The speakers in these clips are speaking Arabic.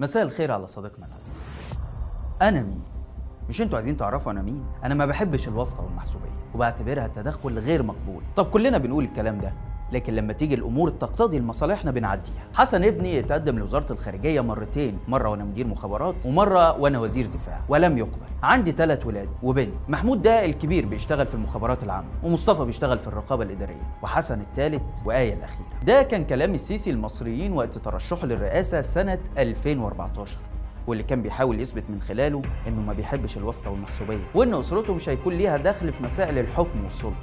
مساء الخير على صديقنا العزيز. أنا مين؟ مش أنتوا عايزين تعرفوا أنا مين؟ أنا ما بحبش الواسطة والمحسوبية وبعتبرها تدخل غير مقبول. طب كلنا بنقول الكلام ده. لكن لما تيجي الأمور تقتضي لمصالحنا بنعديها. حسن ابني اتقدم لوزارة الخارجية مرتين مرة وأنا مدير مخابرات ومرة وأنا وزير دفاع ولم يقبل. عندي ثلاث ولاد وبنت. محمود ده الكبير بيشتغل في المخابرات العامة ومصطفى بيشتغل في الرقابة الإدارية وحسن الثالث وآية الأخيرة. ده كان كلام السيسي المصريين وقت ترشحه للرئاسة سنة 2014 واللي كان بيحاول يثبت من خلاله إنه ما بيحبش الواسطة والمحسوبية وإن أسرته مش هيكون ليها دخل في مسائل الحكم والسلطة.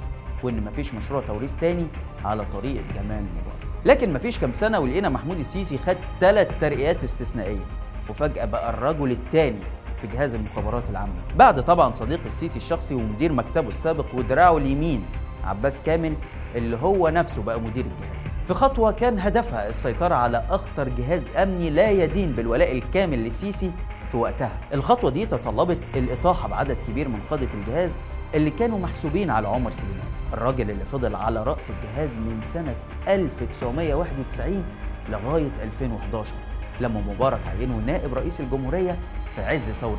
وإن مفيش مشروع توريث تاني على طريقه جمال مبارك. لكن مفيش كام سنة ولقينا محمود السيسي خد ثلاث ترقيات استثنائية وفجأة بقى الرجل الثاني في جهاز المخابرات العامة. بعد طبعا صديق السيسي الشخصي ومدير مكتبه السابق ودراعه اليمين عباس كامل اللي هو نفسه بقى مدير الجهاز. في خطوة كان هدفها السيطرة على أخطر جهاز أمني لا يدين بالولاء الكامل للسيسي في وقتها. الخطوة دي تطلبت الإطاحة بعدد كبير من قادة الجهاز اللي كانوا محسوبين على عمر سليمان الراجل اللي فضل على رأس الجهاز من سنة 1991 لغاية 2011 لما مبارك عينه نائب رئيس الجمهورية في عز ثورة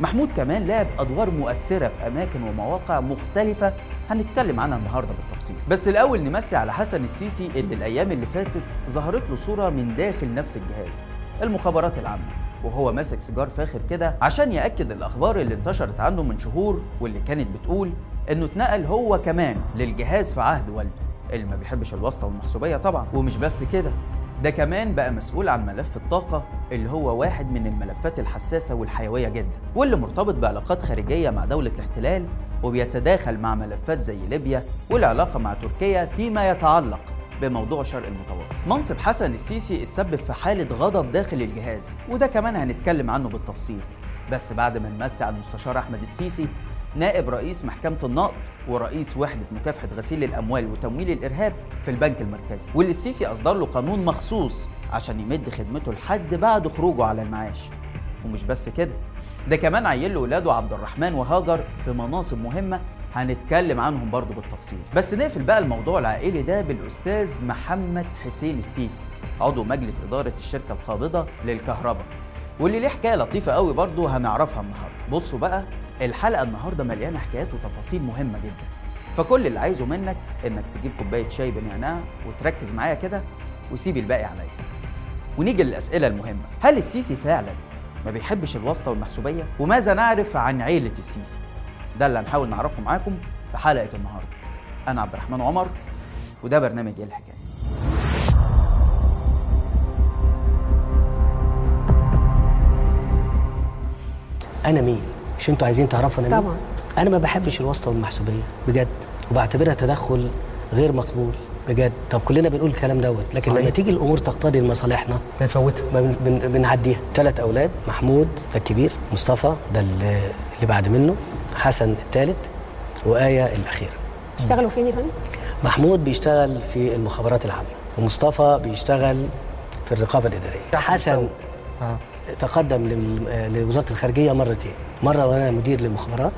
محمود كمان لعب أدوار مؤثرة في أماكن ومواقع مختلفة هنتكلم عنها النهارده بالتفصيل. بس الأول نمسي على حسن السيسي اللي الأيام اللي فاتت ظهرت له صورة من داخل نفس الجهاز. المخابرات العامة. وهو ماسك سيجار فاخر كده عشان يأكد الأخبار اللي انتشرت عنه من شهور واللي كانت بتقول إنه اتنقل هو كمان للجهاز في عهد والده. اللي ما بيحبش الواسطة والمحسوبية طبعا. ومش بس كده ده كمان بقى مسؤول عن ملف الطاقة اللي هو واحد من الملفات الحساسة والحيوية جدا واللي مرتبط بعلاقات خارجية مع دولة الاحتلال وبيتداخل مع ملفات زي ليبيا والعلاقة مع تركيا فيما يتعلق بموضوع شرق المتوسط. منصب حسن السيسي اتسبب في حالة غضب داخل الجهاز وده كمان هنتكلم عنه بالتفصيل. بس بعد ما نمسي على المستشار أحمد السيسي نائب رئيس محكمة النقد ورئيس وحدة مكافحة غسيل الأموال وتمويل الإرهاب في البنك المركزي. واللي السيسي أصدر له قانون مخصوص عشان يمد خدمته لحد بعد خروجه على المعاش. ومش بس كده ده كمان عيل له ولاده عبد الرحمن وهاجر في مناصب مهمة هنتكلم عنهم برضه بالتفصيل. بس نقفل بقى الموضوع العائلي ده بالأستاذ محمد حسين السيسي عضو مجلس إدارة الشركة القابضة للكهرباء. واللي ليه حكاية لطيفة قوي برضه هنعرفها النهارده. بصوا بقى الحلقة النهارده مليانة حكايات وتفاصيل مهمة جدا. فكل اللي عايزه منك إنك تجيب كوباية شاي بنعناع وتركز معايا كده وسيب الباقي عليا. ونيجي للأسئلة المهمة. هل السيسي فعلا ما بيحبش الواسطة والمحسوبية؟ وماذا نعرف عن عيلة السيسي؟ ده اللي هنحاول نعرفه معاكم في حلقة النهارده. أنا عبد الرحمن عمر وده برنامج إيه الحكاية؟ أنا مين؟ مش أنتوا عايزين تعرفوا أنا مين؟ طبعا. أنا ما بحبش الواسطة والمحسوبية بجد. وبعتبرها تدخل غير مقبول بجد. طب كلنا بنقول الكلام دوت لكن صحيح. لما تيجي الأمور تقتضي لمصالحنا بنفوتها ما بن- بن- بنعديها. ثلاث أولاد محمود ده الكبير مصطفى ده اللي بعد منه. حسن الثالث وآية الأخيرة. بيشتغلوا فين يا فندم؟ محمود بيشتغل في المخابرات العامة ومصطفى بيشتغل في الرقابة الإدارية. تحت حسن. آه. تقدم آه، لوزارة الخارجية مرتين مرة وأنا مدير للمخابرات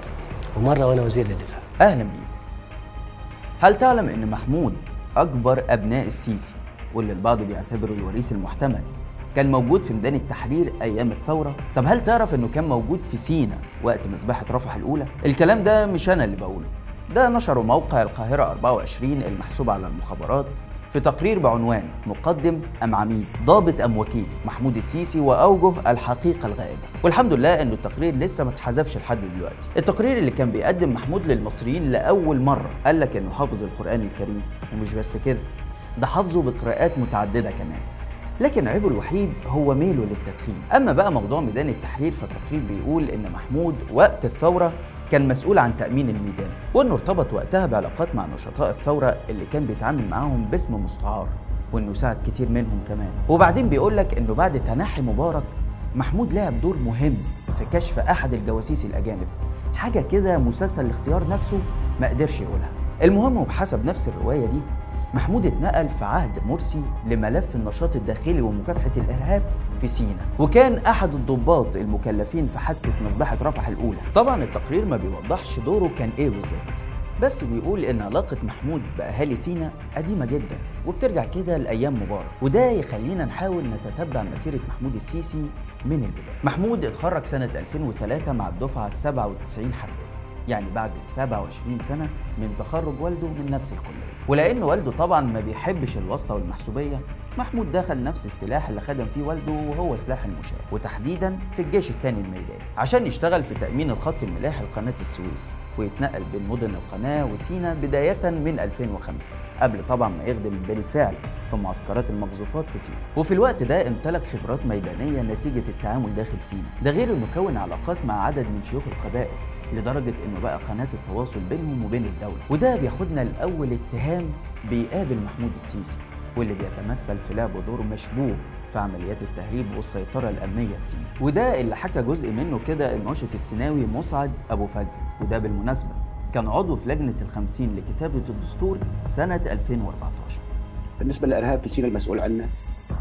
ومرة وأنا وزير للدفاع. أهلا بيك. هل تعلم إن محمود أكبر أبناء السيسي واللي البعض بيعتبره الوريث المحتمل كان موجود في ميدان التحرير أيام الثورة. طب هل تعرف إنه كان موجود في سينا وقت مذبحة رفح الأولى؟ الكلام ده مش أنا اللي بقوله. ده نشره موقع القاهرة 24 المحسوب على المخابرات في تقرير بعنوان مقدم أم عميد. ضابط أم وكيل محمود السيسي وأوجه الحقيقة الغائبة. والحمد لله أنه التقرير لسه ما اتحذفش لحد دلوقتي. التقرير اللي كان بيقدم محمود للمصريين لأول مرة قال لك أنه حافظ القرآن الكريم. ومش بس كده ده حافظه بقراءات متعددة كمان. لكن عيبه الوحيد هو ميله للتدخين. أما بقى موضوع ميدان التحرير فالتقرير بيقول إن محمود وقت الثورة كان مسؤول عن تأمين الميدان وإنه ارتبط وقتها بعلاقات مع نشطاء الثورة اللي كان بيتعامل معاهم باسم مستعار وإنه ساعد كتير منهم كمان. وبعدين بيقول لك إنه بعد تنحي مبارك محمود لعب دور مهم في كشف أحد الجواسيس الأجانب. حاجة كده مسلسل الاختيار نفسه ما قدرش يقولها. المهم وبحسب نفس الرواية دي محمود اتنقل في عهد مرسي لملف النشاط الداخلي ومكافحة الإرهاب في سينا وكان أحد الضباط المكلفين في حادثة مذبحة رفح الأولى. طبعا التقرير ما بيوضحش دوره كان إيه بالظبط بس بيقول إن علاقة محمود بأهالي سينا قديمة جدا وبترجع كده لأيام مبارك وده يخلينا نحاول نتتبع مسيرة محمود السيسي من البداية. محمود اتخرج سنة 2003 مع الدفعة 97 حربية يعني بعد 27 سنة من تخرج والده من نفس الكلية. ولأن والده طبعا ما بيحبش الواسطة والمحسوبية محمود دخل نفس السلاح اللي خدم فيه والده وهو سلاح المشاة وتحديدا في الجيش الثاني الميداني عشان يشتغل في تأمين الخط الملاحي لقناة السويس ويتنقل بين مدن القناة وسينا بداية من 2005 قبل طبعا ما يخدم بالفعل في معسكرات المقذوفات في سينا. وفي الوقت ده امتلك خبرات ميدانية نتيجة التعامل داخل سينا. ده غير إنه كون علاقات مع عدد من شيوخ القبائل. لدرجة إنه بقى قناة التواصل بينهم وبين الدولة. وده بياخدنا لأول اتهام بيقابل محمود السيسي واللي بيتمثل في لعبه دور مشبوه في عمليات التهريب والسيطرة الأمنية في سينا وده اللي حكى جزء منه كده الناشط السيناوي مسعد أبو فجر. وده بالمناسبة كان عضو في لجنة الخمسين لكتابة الدستور سنة 2014 بالنسبة للإرهاب في سيناء المسؤول عنه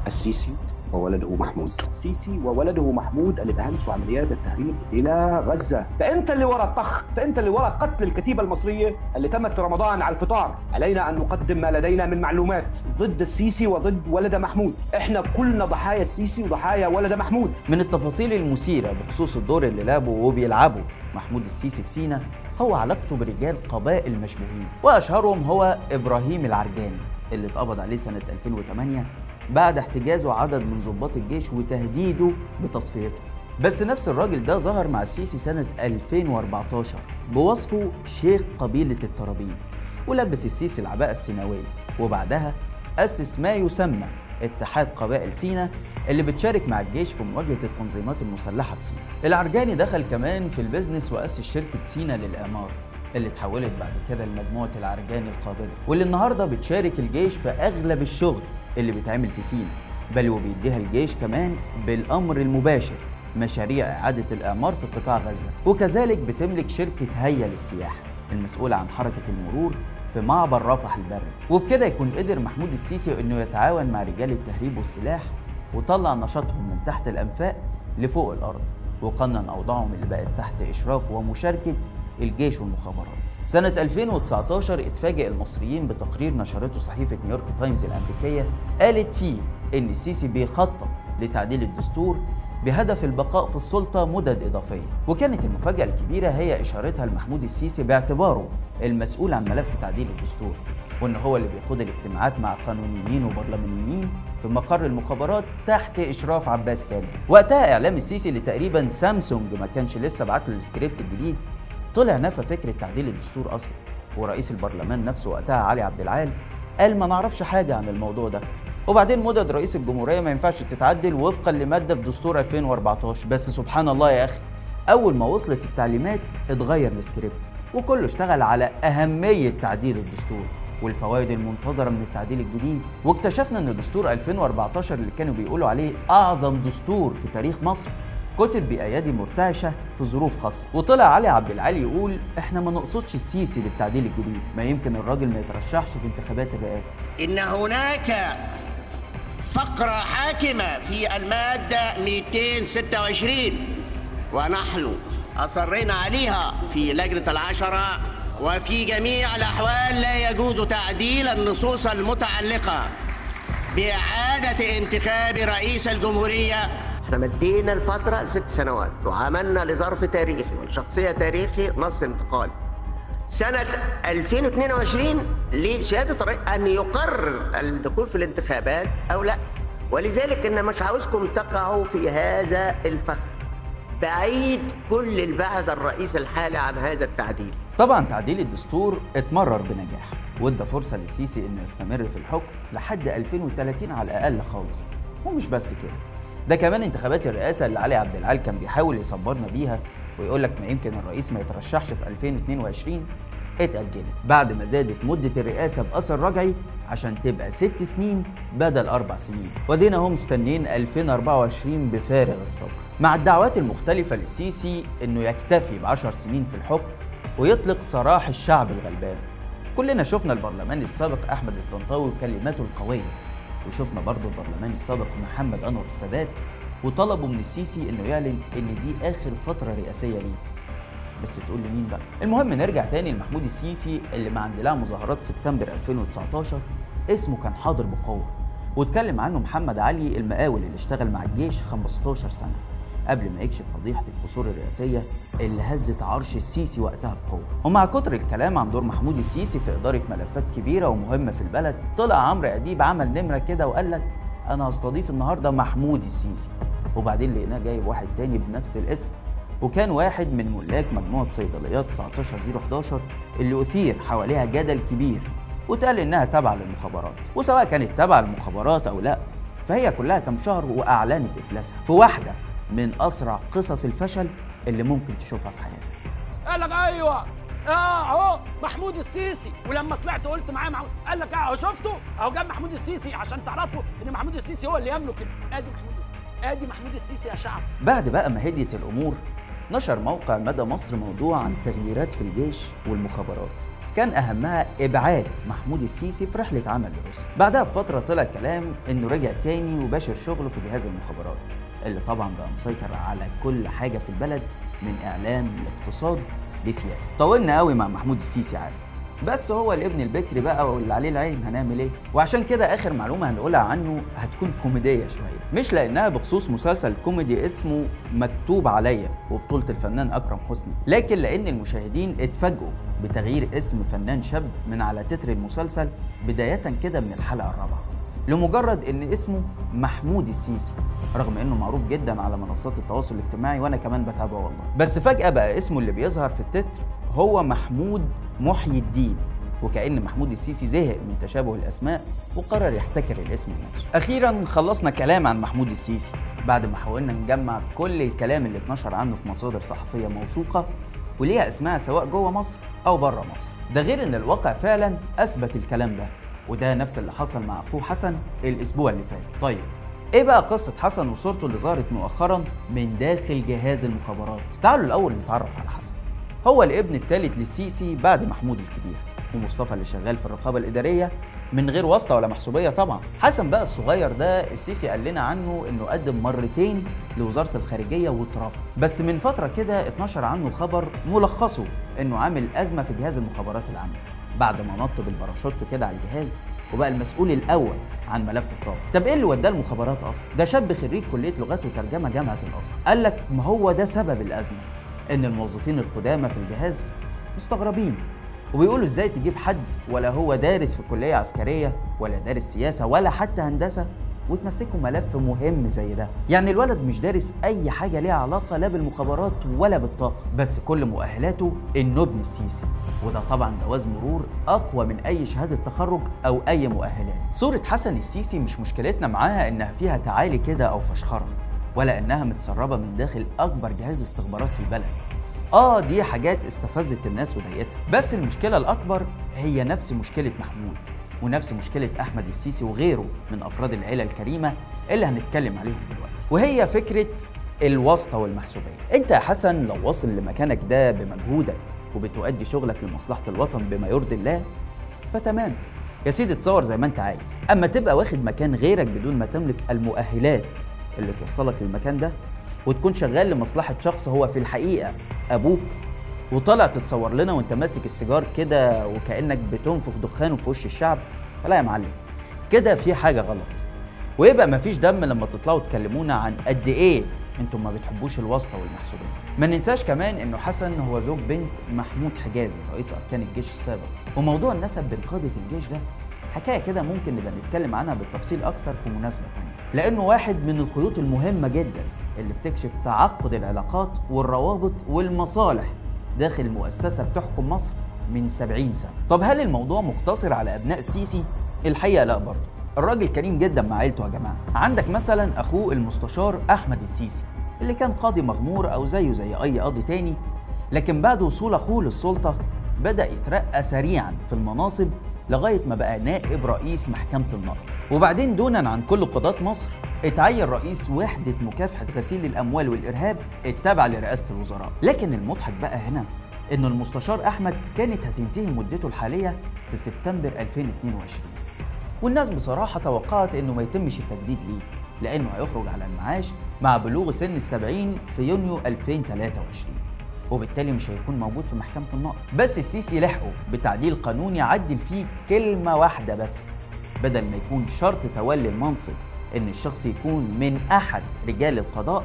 السيسي وولده محمود. السيسي وولده محمود اللي بهندسوا عمليات التهريب إلى غزة. فأنت اللي ورا الطخ فأنت اللي ورا قتل الكتيبة المصرية اللي تمت في رمضان على الفطار. علينا أن نقدم ما لدينا من معلومات ضد السيسي وضد ولد محمود. إحنا كلنا ضحايا السيسي وضحايا ولد محمود. من التفاصيل المثيرة بخصوص الدور اللي لعبه وبيلعبه محمود السيسي في سينا هو علاقته برجال قبائل مشبوهين وأشهرهم هو إبراهيم العرجاني اللي اتقبض عليه سنة 2008 بعد احتجازه عدد من ضباط الجيش وتهديده بتصفيته. بس نفس الراجل ده ظهر مع السيسي سنة 2014 بوصفه شيخ قبيلة الترابين ولبس السيسي العباءة السيناوية وبعدها أسس ما يسمى اتحاد قبائل سينا اللي بتشارك مع الجيش في مواجهة التنظيمات المسلحة في سينا. العرجاني دخل كمان في البيزنس وأسس شركة سينا للإعمار اللي اتحولت بعد كده لمجموعة العرجاني القابضة واللي النهاردة بتشارك الجيش في أغلب الشغل اللي بيتعمل في سينا بل وبيديها الجيش كمان بالأمر المباشر مشاريع إعادة الإعمار في قطاع غزة. وكذلك بتملك شركة هيا للسياحة المسؤولة عن حركة المرور في معبر رفح البري وبكده يكون قدر محمود السيسي إنه يتعاون مع رجال التهريب والسلاح وطلع نشاطهم من تحت الأنفاق لفوق الأرض وقنن أوضاعهم اللي بقت تحت إشراف ومشاركة الجيش والمخابرات. سنة 2019 اتفاجئ المصريين بتقرير نشرته صحيفة نيويورك تايمز الأمريكية قالت فيه إن السيسي بيخطط لتعديل الدستور بهدف البقاء في السلطة مدد إضافية. وكانت المفاجأة الكبيرة هي إشارتها لمحمود السيسي باعتباره المسؤول عن ملف تعديل الدستور وإن هو اللي بيقود الاجتماعات مع قانونيين وبرلمانيين في مقر المخابرات تحت إشراف عباس كامل. وقتها إعلام السيسي اللي تقريبا سامسونج ما كانش لسه بعت له السكريبت الجديد طلع نفى فكرة تعديل الدستور أصلا. ورئيس البرلمان نفسه وقتها علي عبد العال قال ما نعرفش حاجة عن الموضوع ده. وبعدين مدد رئيس الجمهورية ما ينفعش تتعدل وفقا لمادة في دستور 2014 بس سبحان الله يا أخي أول ما وصلت التعليمات اتغير السكريبت وكله اشتغل على أهمية تعديل الدستور. والفوائد المنتظرة من التعديل الجديد. واكتشفنا إن دستور 2014 اللي كانوا بيقولوا عليه أعظم دستور في تاريخ مصر كتب بأيادي مرتعشة في ظروف خاصة. وطلع علي عبد العالي يقول إحنا ما نقصدش السيسي بالتعديل الجديد ما يمكن الراجل ما يترشحش في انتخابات الرئاسة. إن هناك فقرة حاكمة في المادة 226 ونحن أصرينا عليها في لجنة العشرة وفي جميع الأحوال لا يجوز تعديل النصوص المتعلقة بإعادة انتخاب رئيس الجمهورية إحنا مدينا الفترة لست سنوات. وعملنا لظرف تاريخي ولشخصية تاريخي نص انتقالي سنة 2022 لسيادة الرئيس أن يقرر الدخول في الانتخابات أو لا. ولذلك أنا مش عاوزكم تقعوا في هذا الفخ. بعيد كل البعد الرئيس الحالي عن هذا التعديل. طبعا تعديل الدستور اتمرر بنجاح. وادى فرصة للسيسي إنه يستمر في الحكم لحد 2030 على الأقل خالص. ومش بس كده. ده كمان انتخابات الرئاسة اللي علي عبد العال كان بيحاول يصبرنا بيها ويقول لك ما يمكن الرئيس ما يترشحش في 2022 اتأجلت. بعد ما زادت مدة الرئاسة بأثر رجعي عشان تبقى ست سنين بدل أربع سنين. ودينا هم مستنيين 2024 بفارغ الصبر. مع الدعوات المختلفة للسيسي إنه يكتفي بعشر سنين في الحكم ويطلق سراح الشعب الغلبان. كلنا شفنا البرلمان السابق أحمد الطنطاوي وكلماته القوية. وشفنا برضه البرلمان السابق محمد أنور السادات وطلبوا من السيسي إنه يعلن إن دي آخر فترة رئاسية ليه. بس تقول لي مين بقى؟ المهم نرجع تاني لمحمود السيسي اللي مع اندلاع مظاهرات سبتمبر 2019 اسمه كان حاضر بقوة واتكلم عنه محمد علي المقاول اللي اشتغل مع الجيش 15 سنة. قبل ما يكشف فضيحة القصور الرئاسية اللي هزت عرش السيسي وقتها بقوة. ومع كتر الكلام عن دور محمود السيسي في إدارة ملفات كبيرة ومهمة في البلد طلع عمرو أديب عمل نمرة كده وقال لك أنا هستضيف النهاردة محمود السيسي. وبعدين لقيناه جايب واحد تاني بنفس الاسم. وكان واحد من ملاك مجموعة صيدليات 19011 اللي أثير حواليها جدل كبير واتقال إنها تابعة للمخابرات. وسواء كانت تابعة للمخابرات أو لأ فهي كلها كام شهر وأعلنت إفلاسها. في واحدة من أسرع قصص الفشل اللي ممكن تشوفها في حياتك. قال لك أيوه. آه أهو محمود السيسي. ولما طلعت قلت معاه محمود قال لك اهو شفته؟ أهو جاب محمود السيسي عشان تعرفوا إن محمود السيسي هو اللي يملك آدي محمود السيسي. آدي محمود السيسي يا شعب. بعد بقى ما هديت الأمور نشر موقع مدى مصر موضوع عن تغييرات في الجيش والمخابرات. كان أهمها إبعاد محمود السيسي في رحلة عمل لروسيا. بعدها بفترة طلع كلام إنه رجع تاني وباشر شغله في جهاز المخابرات. اللي طبعا بقى مسيطر على كل حاجة في البلد من إعلام لاقتصاد لسياسة. طولنا قوي مع محمود السيسي عارف. بس هو الابن البكري بقى واللي عليه العين هنعمل إيه؟ وعشان كده آخر معلومة هنقولها عنه هتكون كوميدية شوية. مش لأنها بخصوص مسلسل كوميدي اسمه مكتوب عليا وبطولة الفنان أكرم حسني لكن لأن المشاهدين اتفاجئوا بتغيير اسم فنان شاب من على تتر المسلسل بداية كده من الحلقة الرابعة. لمجرد إن اسمه محمود السيسي رغم إنه معروف جدا على منصات التواصل الاجتماعي وأنا كمان بتابعه والله بس فجأة بقى اسمه اللي بيظهر في التتر هو محمود محيي الدين وكأن محمود السيسي زهق من تشابه الأسماء وقرر يحتكر الاسم لنفسه. أخيرا خلصنا كلام عن محمود السيسي بعد ما حاولنا نجمع كل الكلام اللي اتنشر عنه في مصادر صحفية موثوقة وليها اسمها سواء جوه مصر أو بره مصر. ده غير إن الواقع فعلا أثبت الكلام ده وده نفس اللي حصل مع أخوه حسن الأسبوع اللي فات. طيب إيه بقى قصة حسن وصورته اللي ظهرت مؤخرا من داخل جهاز المخابرات؟ تعالوا الأول نتعرف على حسن. هو الابن الثالث للسيسي بعد محمود الكبير ومصطفى اللي شغال في الرقابة الإدارية من غير واسطة ولا محسوبية طبعا حسن بقى الصغير ده السيسي قال لنا عنه إنه قدم مرتين لوزارة الخارجية واترفض بس من فترة كده اتنشر عنه خبر ملخصه إنه عامل أزمة في جهاز المخابرات العامة بعد ما نط بالباراشوت كده على الجهاز وبقى المسؤول الأول عن ملف الطاقة. طب إيه اللي وداه المخابرات أصلا؟ ده شاب خريج كلية لغات وترجمة جامعة الازهر قال لك ما هو ده سبب الأزمة إن الموظفين القدامى في الجهاز مستغربين وبيقولوا إزاي تجيب حد ولا هو دارس في كلية عسكرية ولا دارس سياسة ولا حتى هندسة وتمسكه ملف مهم زي ده. يعني الولد مش دارس أي حاجة ليها علاقة لا بالمخابرات ولا بالطاقة. بس كل مؤهلاته إنه ابن السيسي. وده طبعا جواز مرور أقوى من أي شهادة تخرج أو أي مؤهلات صورة حسن السيسي مش مشكلتنا معاها إنها فيها تعالي كده أو فشخرة ولا إنها متسربة من داخل أكبر جهاز استخبارات في البلد. آه دي حاجات استفزت الناس وضايقتها بس المشكلة الأكبر هي نفس مشكلة محمود. ونفس مشكلة أحمد السيسي وغيره من أفراد العيلة الكريمة اللي هنتكلم عليهم دلوقتي. وهي فكرة الواسطة والمحسوبية. أنت يا حسن لو واصل لمكانك ده بمجهودك وبتؤدي شغلك لمصلحة الوطن بما يرضي الله فتمام. يا سيدي تصور زي ما أنت عايز. أما تبقى واخد مكان غيرك بدون ما تملك المؤهلات اللي توصلك للمكان ده وتكون شغال لمصلحة شخص هو في الحقيقة أبوك وطالع تتصور لنا وانت ماسك السيجار كده وكأنك بتنفخ دخانه في وش الشعب. فلا يا معلم كده في حاجة غلط. ويبقى مفيش دم لما تطلعوا تكلمونا عن قد إيه أنتم ما بتحبوش الواسطة والمحسوبية ما ننساش كمان إنه حسن هو زوج بنت محمود حجازي رئيس أركان الجيش السابق. وموضوع النسب بين قادة الجيش ده حكاية كده ممكن نبقى نتكلم عنها بالتفصيل أكتر في مناسبة تانية. لأنه واحد من الخيوط المهمة جدا اللي بتكشف تعقد العلاقات والروابط والمصالح داخل مؤسسة بتحكم مصر من 70 سنة. طب هل الموضوع مقتصر على أبناء السيسي؟ الحقيقة لا برضه. الراجل كريم جدا مع عيلته يا جماعة. عندك مثلا أخوه المستشار أحمد السيسي اللي كان قاضي مغمور أو زيه زي أي قاضي تاني. لكن بعد وصول أخوه للسلطة بدأ يترقى سريعا في المناصب لغاية ما بقى نائب رئيس محكمة النقض وبعدين دونا عن كل قضاة مصر اتعين رئيس وحدة مكافحة غسيل الأموال والإرهاب التابعه لرئاسة الوزراء. لكن المضحك بقى هنا إن المستشار أحمد كانت هتنتهي مدته الحالية في سبتمبر 2022 والناس بصراحة توقعت إنه ما يتمش التجديد ليه لأنه هيخرج على المعاش مع بلوغ سن السبعين في يونيو 2023 وبالتالي مش هيكون موجود في محكمة النقض بس السيسي لحقه بتعديل قانوني عدل فيه كلمة واحدة بس بدل ما يكون شرط تولي المنصب إن الشخص يكون من أحد رجال القضاء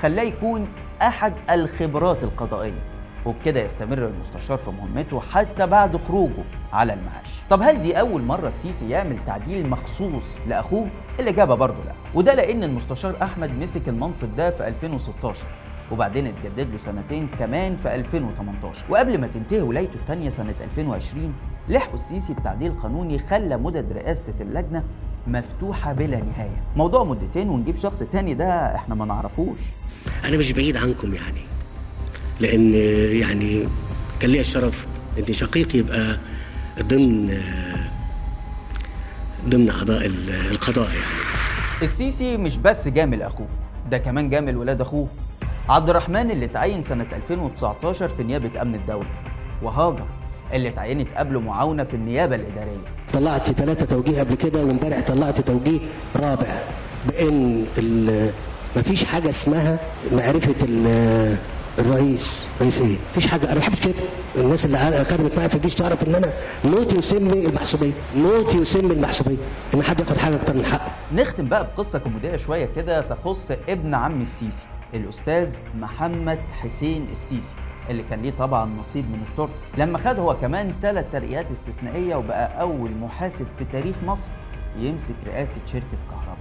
خلاه يكون أحد الخبرات القضائية. وبكده يستمر المستشار في مهمته حتى بعد خروجه على المعاش. طب هل دي أول مرة السيسي يعمل تعديل مخصوص لأخوه؟ الإجابة برضه لا. وده لأن المستشار أحمد مسك المنصب ده في 2016 وبعدين اتجدد له سنتين كمان في 2018 وقبل ما تنتهي ولايته الثانية سنة 2020 لحقوا السيسي بتعديل قانوني خلى مدد رئاسة اللجنة مفتوحة بلا نهاية. موضوع مدتين ونجيب شخص تاني ده إحنا ما نعرفوش. أنا مش بعيد عنكم يعني لأن يعني كان ليا الشرف ان شقيقي يبقى ضمن ضمن أعضاء القضاء يعني. السيسي مش بس جامل أخوه ده كمان جامل ولاد أخوه. عبد الرحمن اللي اتعين سنة 2019 في نيابة أمن الدولة وهاجر اللي اتعينت قبله معاونة في النيابة الإدارية. طلعت ثلاثة توجيه قبل كده وامبارح طلعت توجيه رابع بإن مفيش حاجة اسمها معرفة ال- الرئيس رئيس إيه؟ مفيش حاجة أنا ما بحبش كده. الناس اللي خدمت معايا في الجيش تعرف إن أنا موت يسمي المحسوبية موت يسمي المحسوبية إن حد ياخد حاجة أكتر من حقه. نختم بقى بقصة كوميدية شوية كده تخص ابن عم السيسي الأستاذ محمد حسين السيسي. اللي كان ليه طبعا نصيب من التورته لما خد هو كمان ثلاث ترقيات استثنائية وبقى أول محاسب في تاريخ مصر يمسك رئاسة شركة كهرباء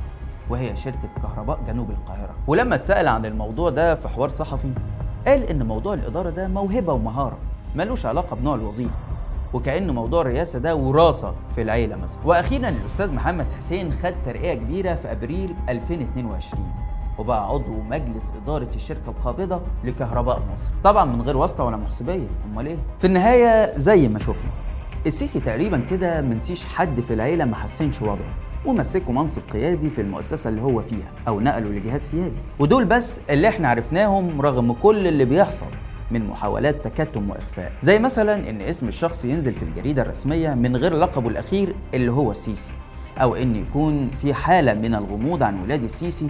وهي شركة كهرباء جنوب القاهرة. ولما اتسأل عن الموضوع ده في حوار صحفي قال إن موضوع الإدارة ده موهبة ومهارة ملوش علاقة بنوع الوظيفة وكأن موضوع الرئاسة ده وراثة في العيلة مثلا. وأخيرا الأستاذ محمد حسين خد ترقية كبيرة في أبريل 2022 وبقى عضو مجلس إدارة الشركة القابضة لكهرباء مصر. طبعا من غير واسطة ولا محسوبية. أمال إيه؟ في النهاية زي ما شفنا. السيسي تقريبا كده منسيش حد في العيلة ما حسنش وضعه ومسكوا منصب قيادي في المؤسسة اللي هو فيها أو نقلوا لجهاز سيادي. ودول بس اللي إحنا عرفناهم رغم كل اللي بيحصل من محاولات تكتم وإخفاء. زي مثلا إن اسم الشخص ينزل في الجريدة الرسمية من غير لقبه الأخير اللي هو السيسي أو إن يكون في حالة من الغموض عن ولاد السيسي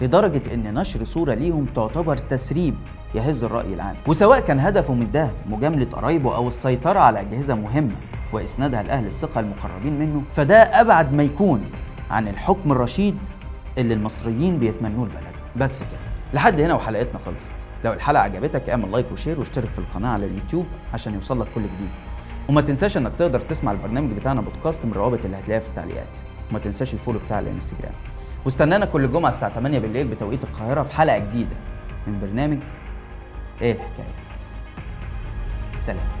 لدرجة إن نشر صوره ليهم تعتبر تسريب يهز الرأي العام. وسواء كان هدفه من ده مجاملة قرايبه أو السيطرة على أجهزة مهمة وإسنادها لأهل الثقة المقربين منه فده أبعد ما يكون عن الحكم الرشيد اللي المصريين بيتمنوه لبلدهم. بس كده لحد هنا وحلقتنا خلصت. لو الحلقة عجبتك اعمل like و share واشترك في القناة على اليوتيوب عشان يوصلك كل جديد. وما تنساش إنك تقدر تسمع البرنامج بتاعنا بودكاست من الروابط اللي هتلاقيها في التعليقات. وما تنساش الفولو بتاع الانستجرام. واستنانا كل جمعة الساعة 8 بالليل بتوقيت القاهرة في حلقة جديدة من برنامج إيه الحكاية؟ سلام.